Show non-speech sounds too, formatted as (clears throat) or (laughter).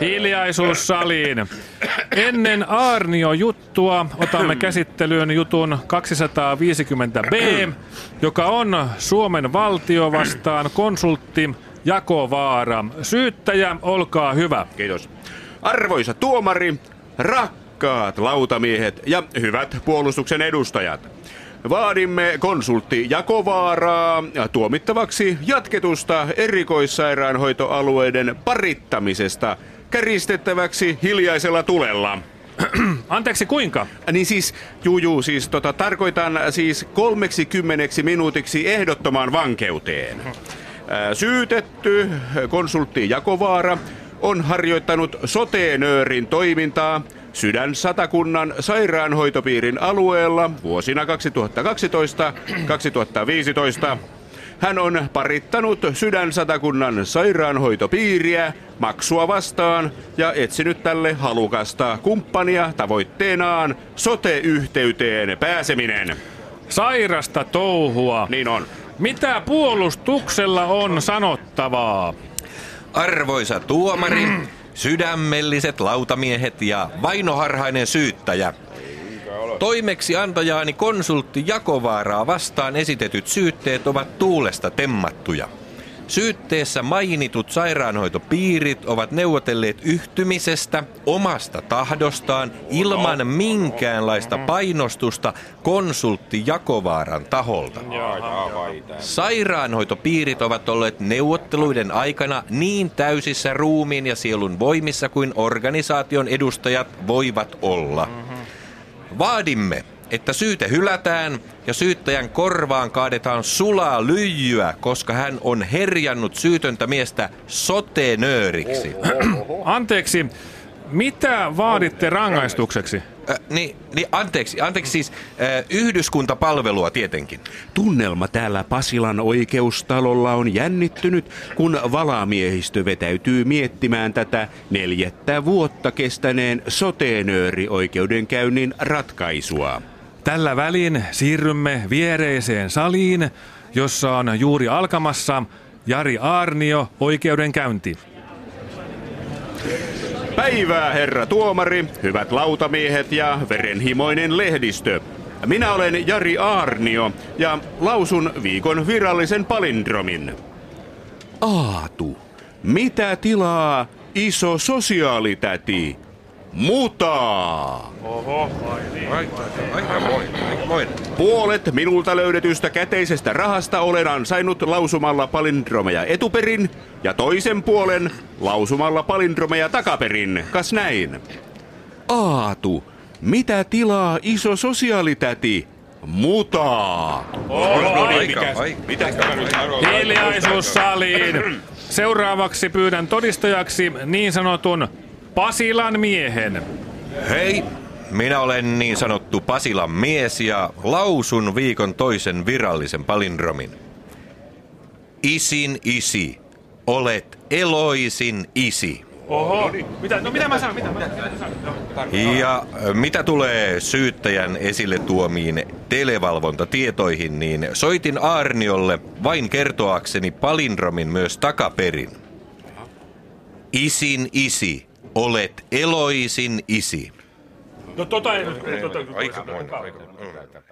Hiljaisuus saliin. Ennen Aarnio-juttua otamme käsittelyyn jutun 250b, joka on Suomen valtio vastaan konsultti Jakovaara. Syyttäjä, olkaa hyvä. Kiitos. Arvoisa tuomari, rakkaat lautamiehet ja hyvät puolustuksen edustajat. Vaadimme konsultti Jakovaaraa tuomittavaksi jatketusta erikoissairaanhoitoalueiden parittamisesta käristettäväksi hiljaisella tulella. (clears throat) Anteeksi, kuinka? Niin siis, juu, juu siis tota, tarkoitan siis 30 minuutiksi ehdottomaan vankeuteen. Ää, Syytetty konsultti Jakovaara on harjoittanut soteenöörin toimintaa Sydän-Satakunnan sairaanhoitopiirin alueella vuosina 2012-2015. Hän on parittanut Sydän-Satakunnan sairaanhoitopiiriä maksua vastaan ja etsinyt tälle halukasta kumppania tavoitteenaan sote-yhteyteen pääseminen. Sairasta touhua. Niin on. Mitä puolustuksella on sanottavaa? Arvoisa tuomari, sydämelliset lautamiehet ja vainoharhainen syyttäjä. Toimeksi antajaani konsultti Jakovaaraa vastaan esitetyt syytteet ovat tuulesta temmattuja. Syytteessä mainitut sairaanhoitopiirit ovat neuvotelleet yhtymisestä omasta tahdostaan ilman minkäänlaista painostusta konsultti Jakovaaran taholta. Sairaanhoitopiirit ovat olleet neuvotteluiden aikana niin täysissä ruumiin ja sielun voimissa kuin organisaation edustajat voivat olla. Vaadimme, että syyte hylätään ja syyttäjän korvaan kaadetaan sulaa lyijyä, koska hän on herjannut syytöntä miestä sotenööriksi. (clears throat) Anteeksi, mitä vaaditte rangaistukseksi? Äh, niin, niin, anteeksi, anteeksi siis äh, yhdyskuntapalvelua tietenkin. Tunnelma täällä Pasilan oikeustalolla on jännittynyt, kun valamiehistö vetäytyy miettimään tätä neljättä vuotta kestäneen soteenööri-oikeudenkäynnin ratkaisua. Tällä välin siirrymme viereiseen saliin, jossa on juuri alkamassa Jari Aarnio oikeudenkäynti. Päivää, herra tuomari, hyvät lautamiehet ja verenhimoinen lehdistö. Minä olen Jari Aarnio ja lausun viikon virallisen palindromin. Aatu, mitä tilaa iso sosiaalitäti? Mutaa! Puolet minulta löydetystä käteisestä rahasta olen ansainnut lausumalla palindromeja etuperin ja toisen puolen lausumalla palindromeja takaperin. Kas näin? Aatu, mitä tilaa iso sosiaalitäti? Mutaa! Hiljaisuus saliin. Seuraavaksi pyydän todistajaksi niin sanotun Pasilan miehen. Hei, minä olen niin sanottu Pasilan mies ja lausun viikon toisen virallisen palindromin. Isin isi, olet Eloisin isi. Oho. Mitä, no mitä mä saan? Mitä, mitä, mä saan? No. Ja mitä tulee syyttäjän esille tuomiin televalvontatietoihin, niin soitin Aarniolle vain kertoakseni palindromin myös takaperin. Isin isi, olet Eloisin isi. No tota ei... Tota, Aikamoinen, aikamoinen. Mm.